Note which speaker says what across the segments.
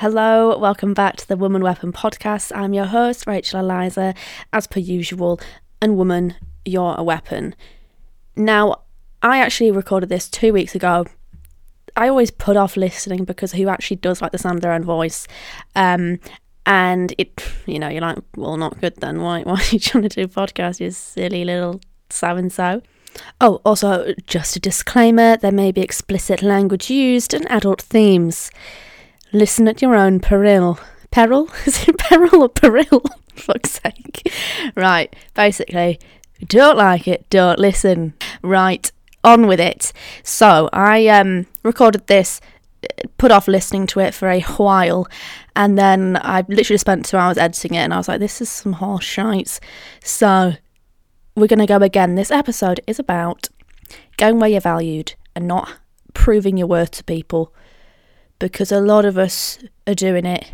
Speaker 1: Hello, welcome back to the Woman Weapon podcast. I'm your host, Rachel Eliza, as per usual, and woman, you're a weapon. Now, I actually recorded this two weeks ago. I always put off listening because who actually does like the sound of their own voice? Um, and it, you know, you're like, well, not good then. Why, why are you trying to do a podcast, you silly little so and so? Oh, also, just a disclaimer there may be explicit language used and adult themes. Listen at your own peril. Peril? Is it peril or peril? Fuck's sake. Right, basically, don't like it, don't listen. Right, on with it. So, I um recorded this, put off listening to it for a while, and then I literally spent two hours editing it, and I was like, this is some horse shite. So, we're going to go again. This episode is about going where you're valued and not proving your worth to people because a lot of us are doing it.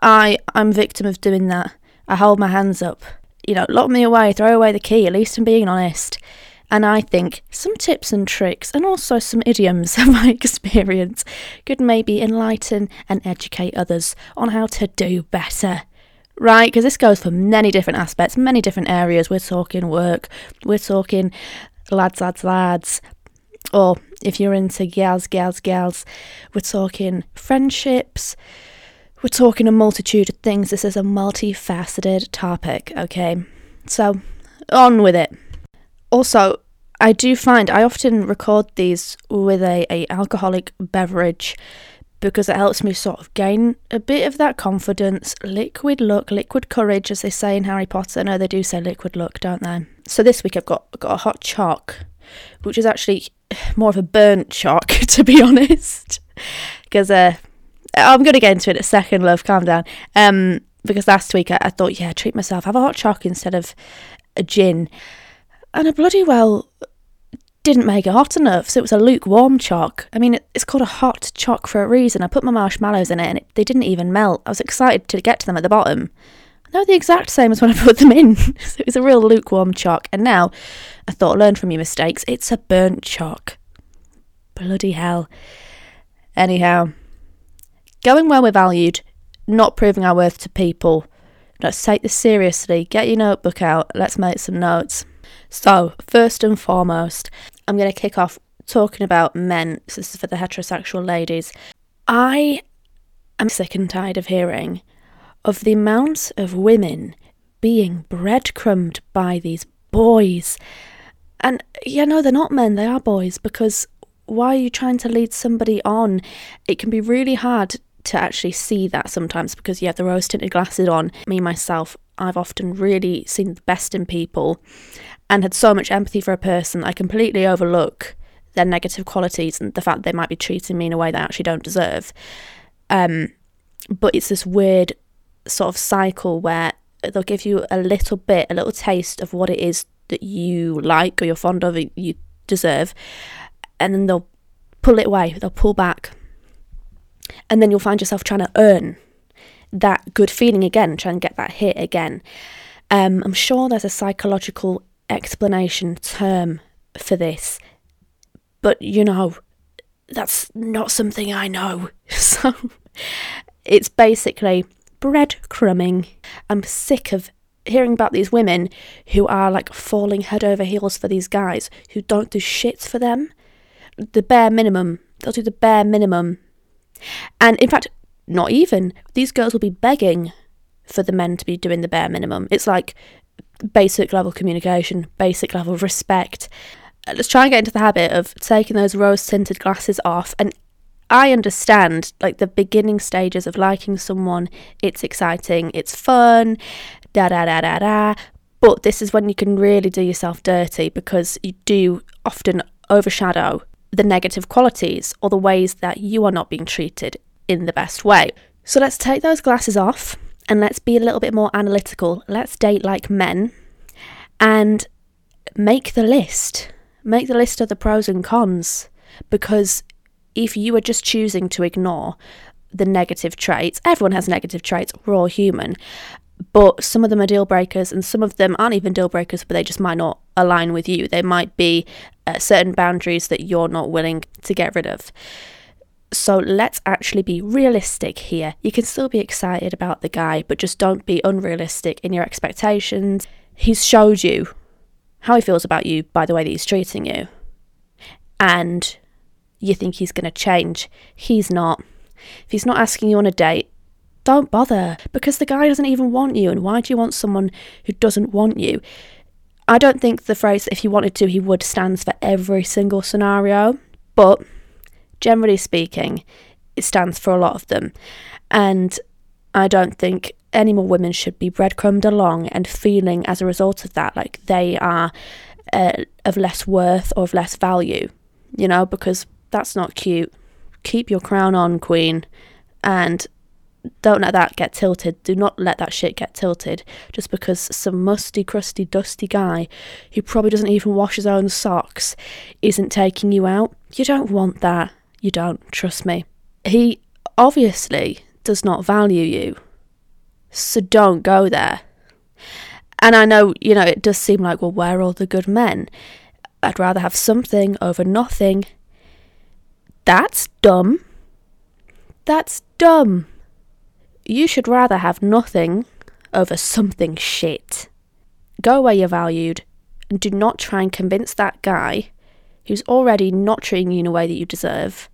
Speaker 1: I I'm victim of doing that. I hold my hands up. You know, lock me away, throw away the key, at least I'm being honest. And I think some tips and tricks and also some idioms of my experience could maybe enlighten and educate others on how to do better. Right? Because this goes for many different aspects, many different areas. We're talking work, we're talking lads, lads, lads, or if you're into gals, gals, gals, we're talking friendships, we're talking a multitude of things. This is a multifaceted topic, okay? So, on with it. Also, I do find I often record these with a, a alcoholic beverage because it helps me sort of gain a bit of that confidence, liquid luck, liquid courage, as they say in Harry Potter. No, they do say liquid luck, don't they? So this week I've got got a hot choc, which is actually more of a burnt shock, to be honest. Because uh, I'm going to get into it in a second, love, calm down. Um, because last week I, I thought, yeah, treat myself, have a hot choc instead of a gin. And I bloody well didn't make it hot enough, so it was a lukewarm choc. I mean, it, it's called a hot choc for a reason. I put my marshmallows in it and it, they didn't even melt. I was excited to get to them at the bottom. They're the exact same as when I put them in. so it was a real lukewarm choc. And now I thought, learn from your mistakes. It's a burnt choc. Bloody hell. Anyhow, going where we're valued, not proving our worth to people. Let's take this seriously. Get your notebook out. Let's make some notes. So, first and foremost, I'm going to kick off talking about men. So this is for the heterosexual ladies. I am sick and tired of hearing of the amount of women being breadcrumbed by these boys. And yeah, no, they're not men, they are boys because why are you trying to lead somebody on? It can be really hard to actually see that sometimes because you have the rose tinted glasses on. Me, myself, I've often really seen the best in people and had so much empathy for a person, I completely overlook their negative qualities and the fact they might be treating me in a way they actually don't deserve. Um, but it's this weird sort of cycle where they'll give you a little bit, a little taste of what it is that you like or you're fond of, you deserve, and then they'll pull it away, they'll pull back. And then you'll find yourself trying to earn that good feeling again, trying to get that hit again. Um, I'm sure there's a psychological explanation term for this, but you know, that's not something I know. So it's basically breadcrumbing. I'm sick of hearing about these women who are like falling head over heels for these guys who don't do shit for them. The bare minimum. They'll do the bare minimum. And in fact, not even. These girls will be begging for the men to be doing the bare minimum. It's like basic level communication, basic level respect. Let's try and get into the habit of taking those rose tinted glasses off and I understand like the beginning stages of liking someone, it's exciting, it's fun, da da da da da. But this is when you can really do yourself dirty because you do often overshadow the negative qualities or the ways that you are not being treated in the best way. So let's take those glasses off and let's be a little bit more analytical. Let's date like men and make the list. Make the list of the pros and cons because if you are just choosing to ignore the negative traits, everyone has negative traits, we're all human, but some of them are deal breakers and some of them aren't even deal breakers, but they just might not align with you. They might be uh, certain boundaries that you're not willing to get rid of. So let's actually be realistic here. You can still be excited about the guy, but just don't be unrealistic in your expectations. He's showed you how he feels about you by the way that he's treating you. And you think he's going to change. He's not. If he's not asking you on a date, don't bother because the guy doesn't even want you. And why do you want someone who doesn't want you? I don't think the phrase if he wanted to, he would stands for every single scenario, but generally speaking, it stands for a lot of them. And I don't think any more women should be breadcrumbed along and feeling as a result of that like they are uh, of less worth or of less value, you know, because that's not cute. Keep your crown on, Queen, and don't let that get tilted. Do not let that shit get tilted just because some musty, crusty, dusty guy who probably doesn't even wash his own socks isn't taking you out. You don't want that. You don't, trust me. He obviously does not value you. So don't go there. And I know, you know, it does seem like, well, where are all the good men? I'd rather have something over nothing. That's dumb. That's dumb. You should rather have nothing over something shit. Go where you're valued and do not try and convince that guy who's already not treating you in a way that you deserve.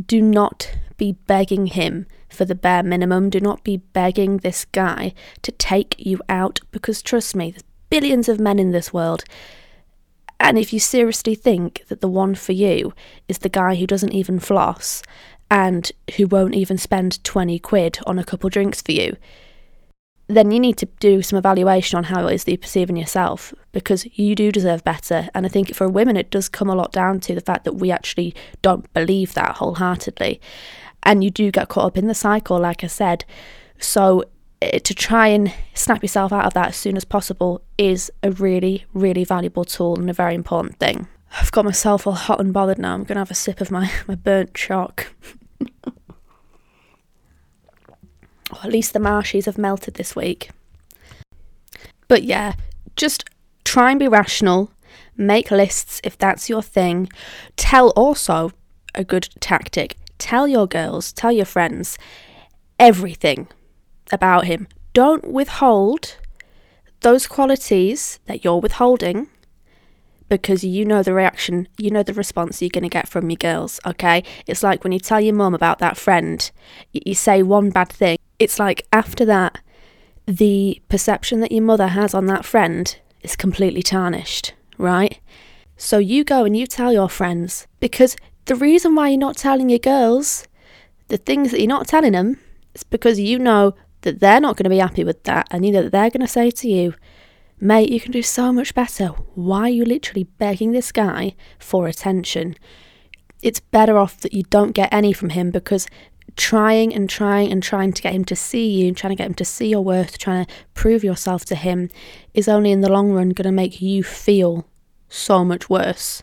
Speaker 1: Do not be begging him for the bare minimum. Do not be begging this guy to take you out because trust me, there's billions of men in this world. And if you seriously think that the one for you is the guy who doesn't even floss and who won't even spend 20 quid on a couple drinks for you, then you need to do some evaluation on how it is that you perceive in yourself because you do deserve better. And I think for women, it does come a lot down to the fact that we actually don't believe that wholeheartedly. And you do get caught up in the cycle, like I said. So Uh, to try and snap yourself out of that as soon as possible is a really, really valuable tool and a very important thing. I've got myself all hot and bothered now. I'm going to have a sip of my, my burnt chalk. Or at least the marshes have melted this week. But yeah, just try and be rational. Make lists if that's your thing. Tell also a good tactic. Tell your girls, tell your friends everything about him. Don't withhold those qualities that you're withholding because you know the reaction, you know the response you're going to get from your girls, okay? It's like when you tell your mum about that friend, you say one bad thing. It's like after that, the perception that your mother has on that friend is completely tarnished, right? So you go and you tell your friends because the reason why you're not telling your girls the things that you're not telling them is because you know that they're not going to be happy with that and you know that they're going to say to you, Mate, you can do so much better. Why are you literally begging this guy for attention? It's better off that you don't get any from him because trying and trying and trying to get him to see you, trying to get him to see your worth, trying to prove yourself to him is only in the long run going to make you feel so much worse.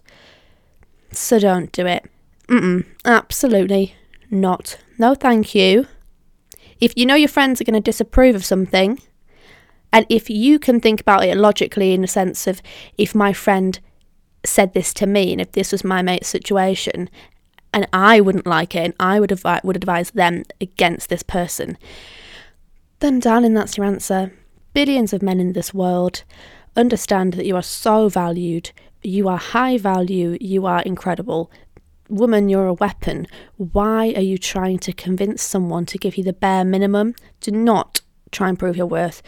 Speaker 1: So don't do it. Mm-mm, absolutely not. No, thank you. If you know your friends are going to disapprove of something, and if you can think about it logically in the sense of if my friend said this to me and if this was my mate's situation and I wouldn't like it and I would advise would advise them against this person, then darling, that's your answer. Billions of men in this world understand that you are so valued, you are high value, you are incredible. Woman, you're a weapon. Why are you trying to convince someone to give you the bare minimum? Do not try and prove your worth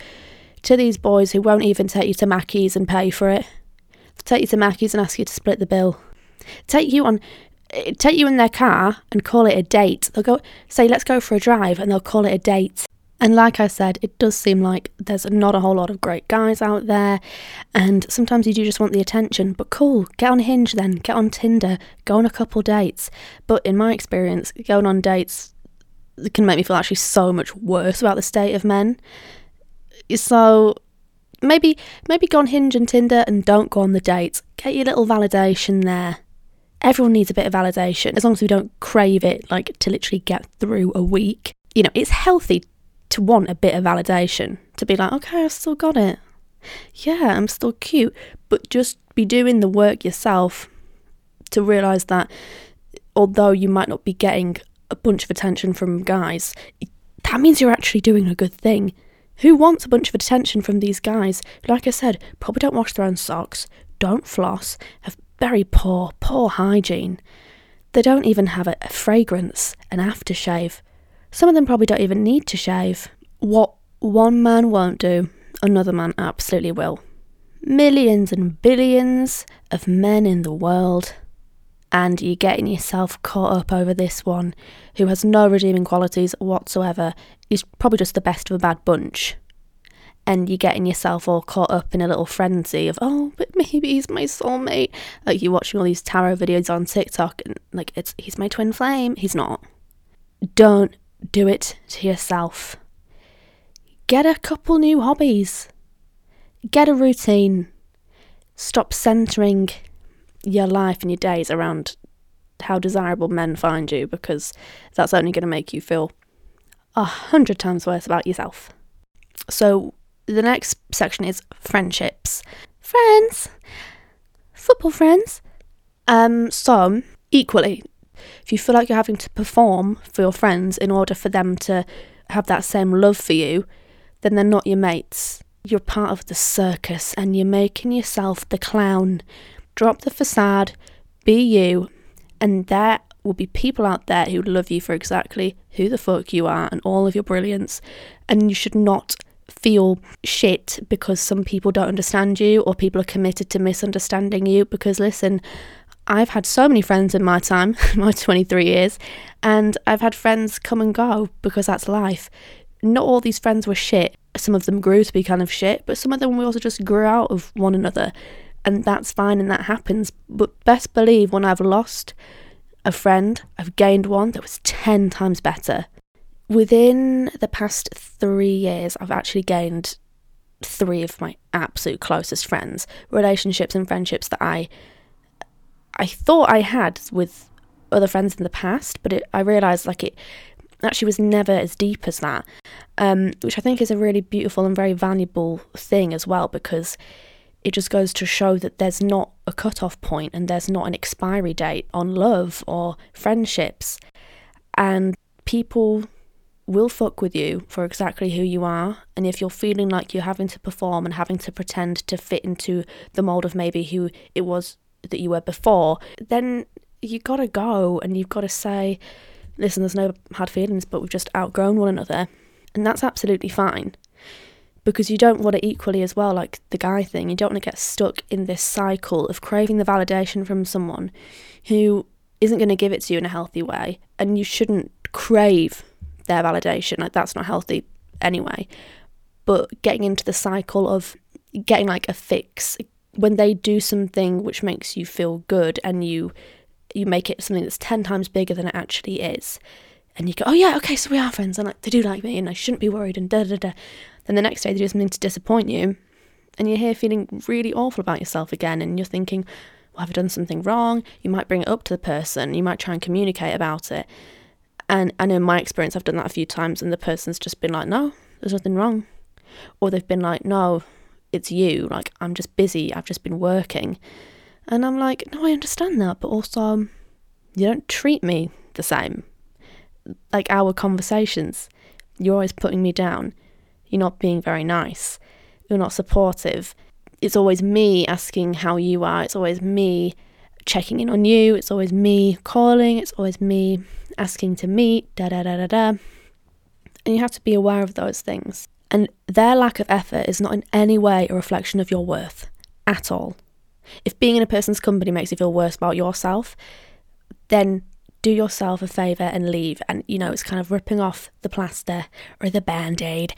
Speaker 1: to these boys who won't even take you to Mackey's and pay for it. take you to Mackey's and ask you to split the bill. Take you on eh, take you in their car and call it a date. They'll go say let's go for a drive and they'll call it a date. And like I said, it does seem like there's not a whole lot of great guys out there, and sometimes you do just want the attention. But cool, get on Hinge then, get on Tinder, go on a couple dates. But in my experience, going on dates can make me feel actually so much worse about the state of men. So maybe maybe go on Hinge and Tinder and don't go on the dates. Get your little validation there. Everyone needs a bit of validation as long as we don't crave it like to literally get through a week. You know, it's healthy to want a bit of validation, to be like, okay, I've still got it. Yeah, I'm still cute, but just be doing the work yourself to realize that although you might not be getting a bunch of attention from guys, that means you're actually doing a good thing. Who wants a bunch of attention from these guys? Like I said, probably don't wash their own socks, don't floss, have very poor, poor hygiene. They don't even have a, a fragrance, an aftershave. Some of them probably don't even need to shave. What one man won't do, another man absolutely will. Millions and billions of men in the world, and you're getting yourself caught up over this one who has no redeeming qualities whatsoever. He's probably just the best of a bad bunch. And you're getting yourself all caught up in a little frenzy of, oh, but maybe he's my soulmate. Like you're watching all these tarot videos on TikTok and like it's he's my twin flame. He's not. Don't do it to yourself. Get a couple new hobbies. Get a routine. Stop centering your life and your days around how desirable men find you because that's only going to make you feel a hundred times worse about yourself. So, the next section is friendships. Friends! Football friends! Um, some equally, if you feel like you're having to perform for your friends in order for them to have that same love for you, then they're not your mates. You're part of the circus and you're making yourself the clown drop the facade, be you, and there will be people out there who love you for exactly who the fuck you are and all of your brilliance. And you should not feel shit because some people don't understand you or people are committed to misunderstanding you. Because listen, I've had so many friends in my time, my 23 years, and I've had friends come and go because that's life. Not all these friends were shit. Some of them grew to be kind of shit, but some of them we also just grew out of one another and that's fine and that happens. But best believe when I've lost a friend, I've gained one that was 10 times better. Within the past three years, I've actually gained three of my absolute closest friends, relationships and friendships that I I thought I had with other friends in the past, but it, I realised like it actually was never as deep as that, um, which I think is a really beautiful and very valuable thing as well because it just goes to show that there's not a cut-off point and there's not an expiry date on love or friendships. And people will fuck with you for exactly who you are and if you're feeling like you're having to perform and having to pretend to fit into the mold of maybe who it was that you were before then you got to go and you've got to say listen there's no hard feelings but we've just outgrown one another. And that's absolutely fine because you don't want it equally as well like the guy thing you don't want to get stuck in this cycle of craving the validation from someone who isn't going to give it to you in a healthy way and you shouldn't crave their validation like that's not healthy anyway. But getting into the cycle of getting like a fix when they do something which makes you feel good and you you make it something that's 10 times bigger than it actually is and you go oh yeah okay so we are friends and like they do like me and I shouldn't be worried and da da da then the next day they do something to disappoint you, and you're here feeling really awful about yourself again, and you're thinking, well, have I done something wrong? You might bring it up to the person, you might try and communicate about it. And know in my experience, I've done that a few times, and the person's just been like, no, there's nothing wrong. Or they've been like, no, it's you. Like, I'm just busy, I've just been working. And I'm like, no, I understand that, but also, um, you don't treat me the same. Like our conversations, you're always putting me down. You're not being very nice. You're not supportive. It's always me asking how you are. It's always me checking in on you. It's always me calling. It's always me asking to meet. Da da da da da. And you have to be aware of those things. And their lack of effort is not in any way a reflection of your worth at all. If being in a person's company makes you feel worse about yourself, then do yourself a favour and leave. And you know, it's kind of ripping off the plaster or the band aid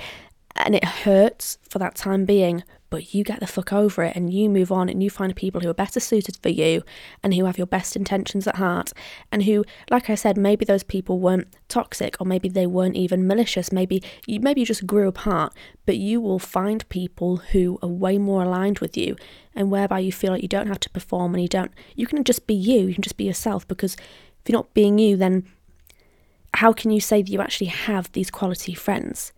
Speaker 1: and it hurts for that time being, but you get the fuck over it and you move on and you find people who are better suited for you and who have your best intentions at heart and who like I said maybe those people weren't toxic or maybe they weren't even malicious. Maybe you maybe you just grew apart but you will find people who are way more aligned with you and whereby you feel like you don't have to perform and you don't you can just be you you can just be yourself because if you're not being you then how can you say that you actually have these quality friends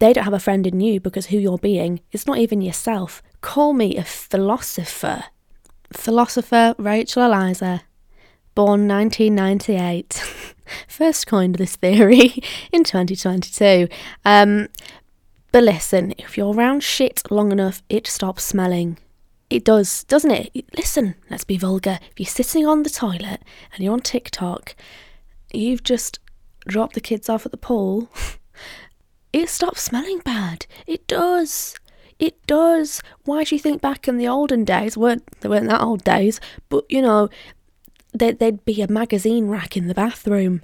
Speaker 1: they don't have a friend in you because who you're being is not even yourself. Call me a philosopher. Philosopher Rachel Eliza. born 1998. First coined this theory in 2022. Um, but listen, if you're around shit long enough, it stops smelling. It does, doesn't it? Listen, let's be vulgar. If you're sitting on the toilet and you're on TikTok, you've just dropped the kids off at the pool, it stops smelling bad. It does. It does. Why do you think back in the olden days weren't they weren't that old days, but you know, there, there'd be a magazine rack in the bathroom,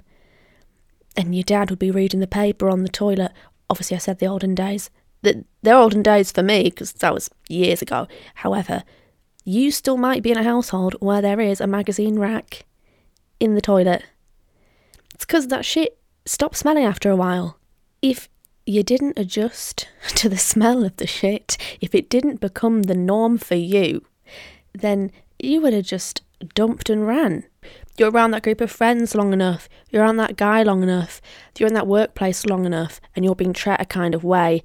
Speaker 1: and your dad would be reading the paper on the toilet. Obviously, I said the olden days. The, they're olden days for me because that was years ago. However, you still might be in a household where there is a magazine rack in the toilet. It's because that shit stops smelling after a while. If you didn't adjust to the smell of the shit, if it didn't become the norm for you, then you would have just dumped and ran. You're around that group of friends long enough, you're around that guy long enough, you're in that workplace long enough, and you're being treated a kind of way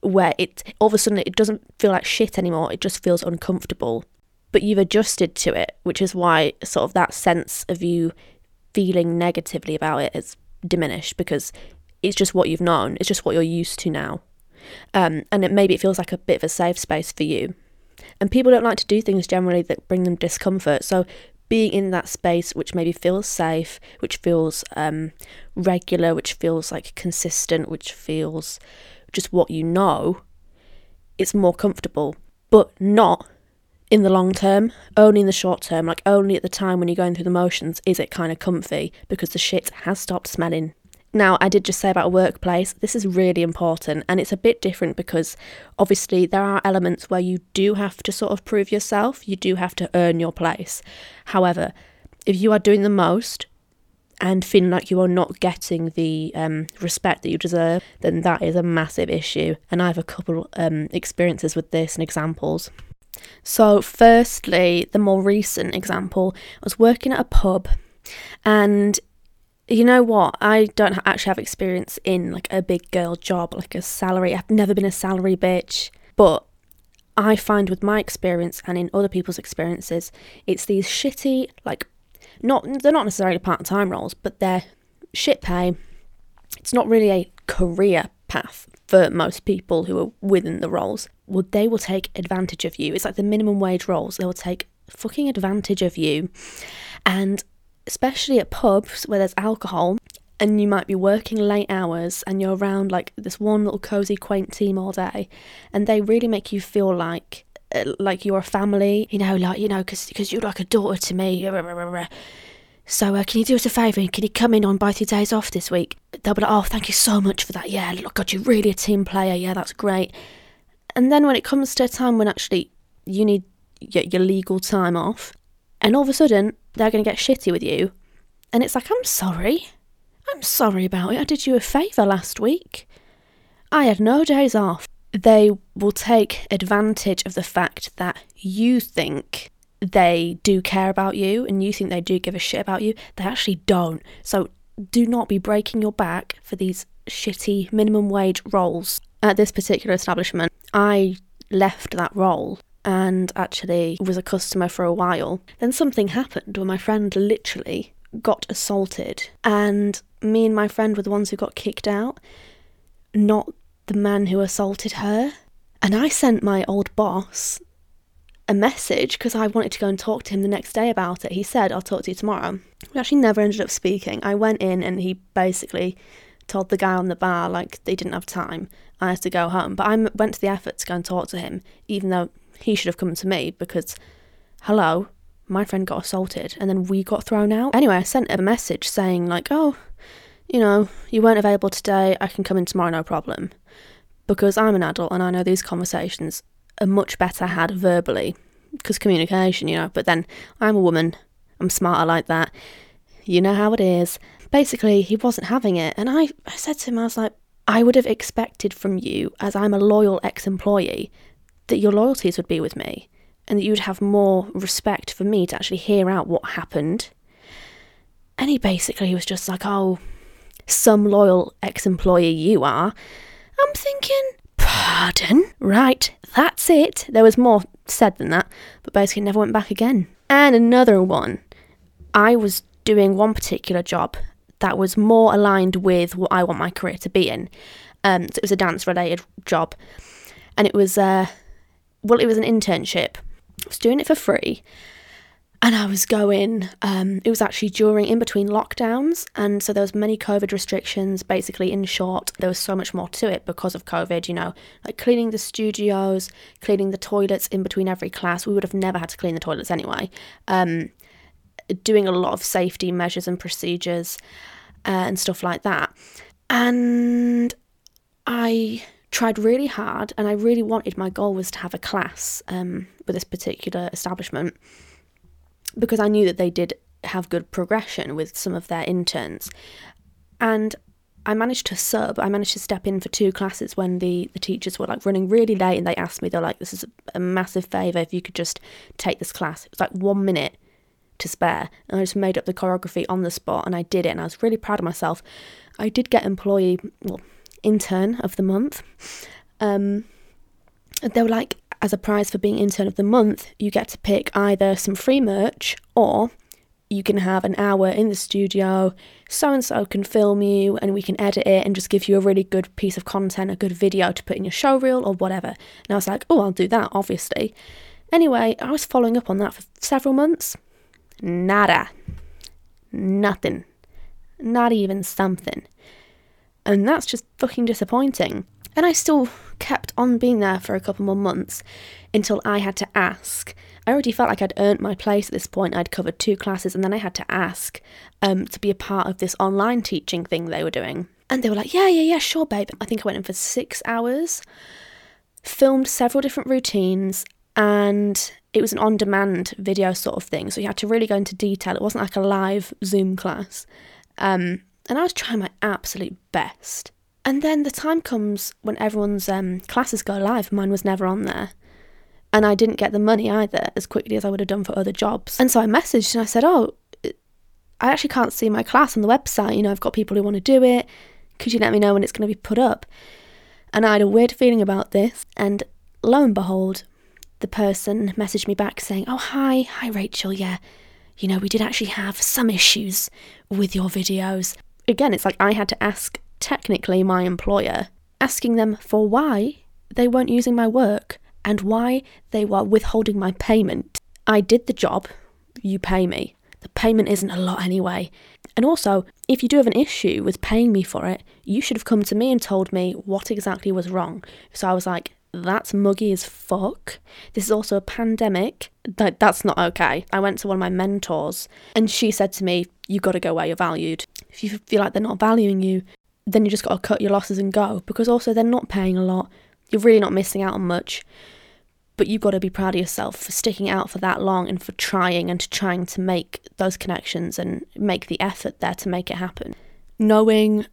Speaker 1: where it all of a sudden it doesn't feel like shit anymore, it just feels uncomfortable. But you've adjusted to it, which is why sort of that sense of you feeling negatively about it has diminished because it's just what you've known, it's just what you're used to now. Um, and it maybe it feels like a bit of a safe space for you. And people don't like to do things generally that bring them discomfort. So being in that space which maybe feels safe, which feels um, regular, which feels like consistent, which feels just what you know, it's more comfortable, but not in the long term, only in the short term, like only at the time when you're going through the motions is it kind of comfy because the shit has stopped smelling now, I did just say about workplace, this is really important, and it's a bit different because obviously there are elements where you do have to sort of prove yourself, you do have to earn your place. However, if you are doing the most and feeling like you are not getting the um, respect that you deserve, then that is a massive issue. And I have a couple um, experiences with this and examples. So, firstly, the more recent example, I was working at a pub and you know what? I don't actually have experience in like a big girl job, like a salary. I've never been a salary bitch, but I find with my experience and in other people's experiences, it's these shitty, like, not they're not necessarily part time roles, but they're shit pay. It's not really a career path for most people who are within the roles. Well, they will take advantage of you. It's like the minimum wage roles. They will take fucking advantage of you. And especially at pubs where there's alcohol and you might be working late hours and you're around like this one little cozy quaint team all day and they really make you feel like uh, like you're a family you know like you know because you're like a daughter to me. So uh, can you do us a favour can you come in on both your days off this week? They'll be like oh thank you so much for that. Yeah look god you're really a team player. Yeah that's great. And then when it comes to a time when actually you need your legal time off and all of a sudden they're going to get shitty with you. And it's like, I'm sorry. I'm sorry about it. I did you a favour last week. I had no days off. They will take advantage of the fact that you think they do care about you and you think they do give a shit about you. They actually don't. So do not be breaking your back for these shitty minimum wage roles. At this particular establishment, I left that role and actually was a customer for a while. Then something happened where my friend literally got assaulted, and me and my friend were the ones who got kicked out, not the man who assaulted her. And I sent my old boss a message because I wanted to go and talk to him the next day about it. He said, I'll talk to you tomorrow. We actually never ended up speaking. I went in and he basically told the guy on the bar like they didn't have time. I had to go home. But I went to the effort to go and talk to him, even though he should have come to me because, hello, my friend got assaulted and then we got thrown out. Anyway, I sent a message saying, like, oh, you know, you weren't available today, I can come in tomorrow, no problem. Because I'm an adult and I know these conversations are much better had verbally because communication, you know. But then I'm a woman, I'm smarter like that. You know how it is. Basically, he wasn't having it. And I, I said to him, I was like, I would have expected from you, as I'm a loyal ex employee, that your loyalties would be with me and that you would have more respect for me to actually hear out what happened. And he basically was just like, oh, some loyal ex employee you are. I'm thinking, pardon? Right, that's it. There was more said than that, but basically never went back again. And another one. I was doing one particular job that was more aligned with what I want my career to be in. Um, so it was a dance related job, and it was uh, well, it was an internship. I was doing it for free, and I was going. Um, it was actually during in between lockdowns, and so there was many COVID restrictions. Basically, in short, there was so much more to it because of COVID. You know, like cleaning the studios, cleaning the toilets in between every class. We would have never had to clean the toilets anyway. Um, doing a lot of safety measures and procedures uh, and stuff like that, and I tried really hard, and I really wanted. My goal was to have a class um, with this particular establishment because I knew that they did have good progression with some of their interns. And I managed to sub, I managed to step in for two classes when the, the teachers were like running really late and they asked me, they're like, this is a, massive favour if you could just take this class. It was like one minute to spare. And I just made up the choreography on the spot and I did it and I was really proud of myself. I did get employee, well, intern of the month. Um, they were like, as a prize for being intern of the month, you get to pick either some free merch or you can have an hour in the studio. So and so can film you and we can edit it and just give you a really good piece of content, a good video to put in your show reel or whatever. And I was like, oh, I'll do that, obviously. Anyway, I was following up on that for several months. Nada. Nothing. Not even something. And that's just fucking disappointing. And I still kept on being there for a couple more months until I had to ask. I already felt like I'd earned my place at this point. I'd covered two classes, and then I had to ask um, to be a part of this online teaching thing they were doing. And they were like, Yeah, yeah, yeah, sure, babe. I think I went in for six hours, filmed several different routines, and it was an on demand video sort of thing. So you had to really go into detail. It wasn't like a live Zoom class. Um, and I was trying my absolute best. And then the time comes when everyone's um, classes go live. Mine was never on there. And I didn't get the money either as quickly as I would have done for other jobs. And so I messaged and I said, Oh, I actually can't see my class on the website. You know, I've got people who want to do it. Could you let me know when it's going to be put up? And I had a weird feeling about this. And lo and behold, the person messaged me back saying, Oh, hi, hi, Rachel. Yeah, you know, we did actually have some issues with your videos. Again, it's like I had to ask technically my employer, asking them for why they weren't using my work and why they were withholding my payment. I did the job, you pay me. The payment isn't a lot anyway. And also, if you do have an issue with paying me for it, you should have come to me and told me what exactly was wrong. So I was like, that's muggy as fuck. This is also a pandemic. That that's not okay. I went to one of my mentors and she said to me, You gotta go where you're valued. If you feel like they're not valuing you, then you just got to cut your losses and go because also they're not paying a lot. You're really not missing out on much. But you've got to be proud of yourself for sticking out for that long and for trying and trying to make those connections and make the effort there to make it happen. Knowing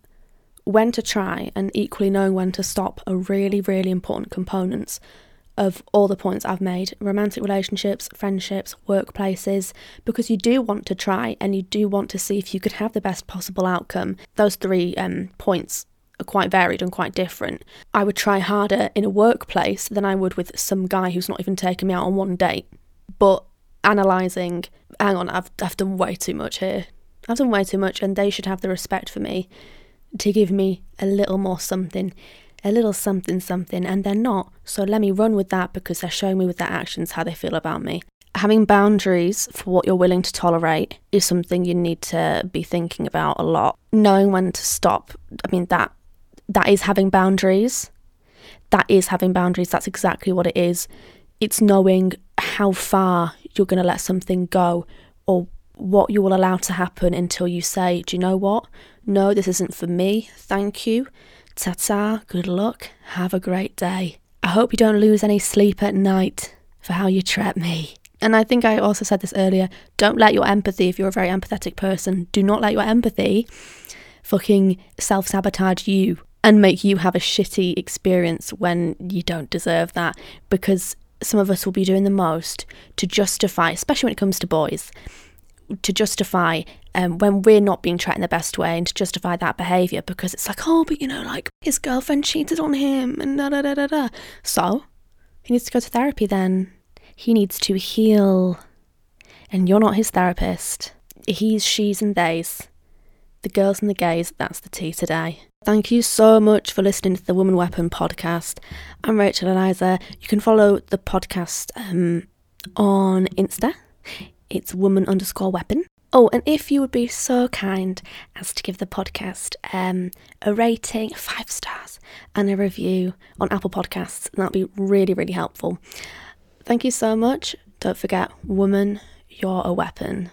Speaker 1: when to try and equally knowing when to stop are really, really important components of all the points I've made romantic relationships, friendships, workplaces, because you do want to try and you do want to see if you could have the best possible outcome. Those three um, points are quite varied and quite different. I would try harder in a workplace than I would with some guy who's not even taken me out on one date. But analysing, hang on, I've, I've done way too much here. I've done way too much, and they should have the respect for me to give me a little more something a little something something and they're not. So let me run with that because they're showing me with their actions how they feel about me. Having boundaries for what you're willing to tolerate is something you need to be thinking about a lot. Knowing when to stop, I mean that that is having boundaries. That is having boundaries. That's exactly what it is. It's knowing how far you're going to let something go or what you will allow to happen until you say, Do you know what? No, this isn't for me. Thank you. Ta ta, good luck, have a great day. I hope you don't lose any sleep at night for how you treat me. And I think I also said this earlier don't let your empathy, if you're a very empathetic person, do not let your empathy fucking self sabotage you and make you have a shitty experience when you don't deserve that. Because some of us will be doing the most to justify, especially when it comes to boys, to justify um, when we're not being treated in the best way and to justify that behaviour because it's like, oh, but you know, like his girlfriend cheated on him and da da da da da. So he needs to go to therapy then. He needs to heal. And you're not his therapist. he's, she's, and theys. The girls and the gays, that's the tea today. Thank you so much for listening to the Woman Weapon podcast. I'm Rachel Eliza. You can follow the podcast um, on Insta. It's woman underscore weapon. Oh, and if you would be so kind as to give the podcast um, a rating, five stars, and a review on Apple Podcasts, that'd be really, really helpful. Thank you so much. Don't forget, woman, you're a weapon.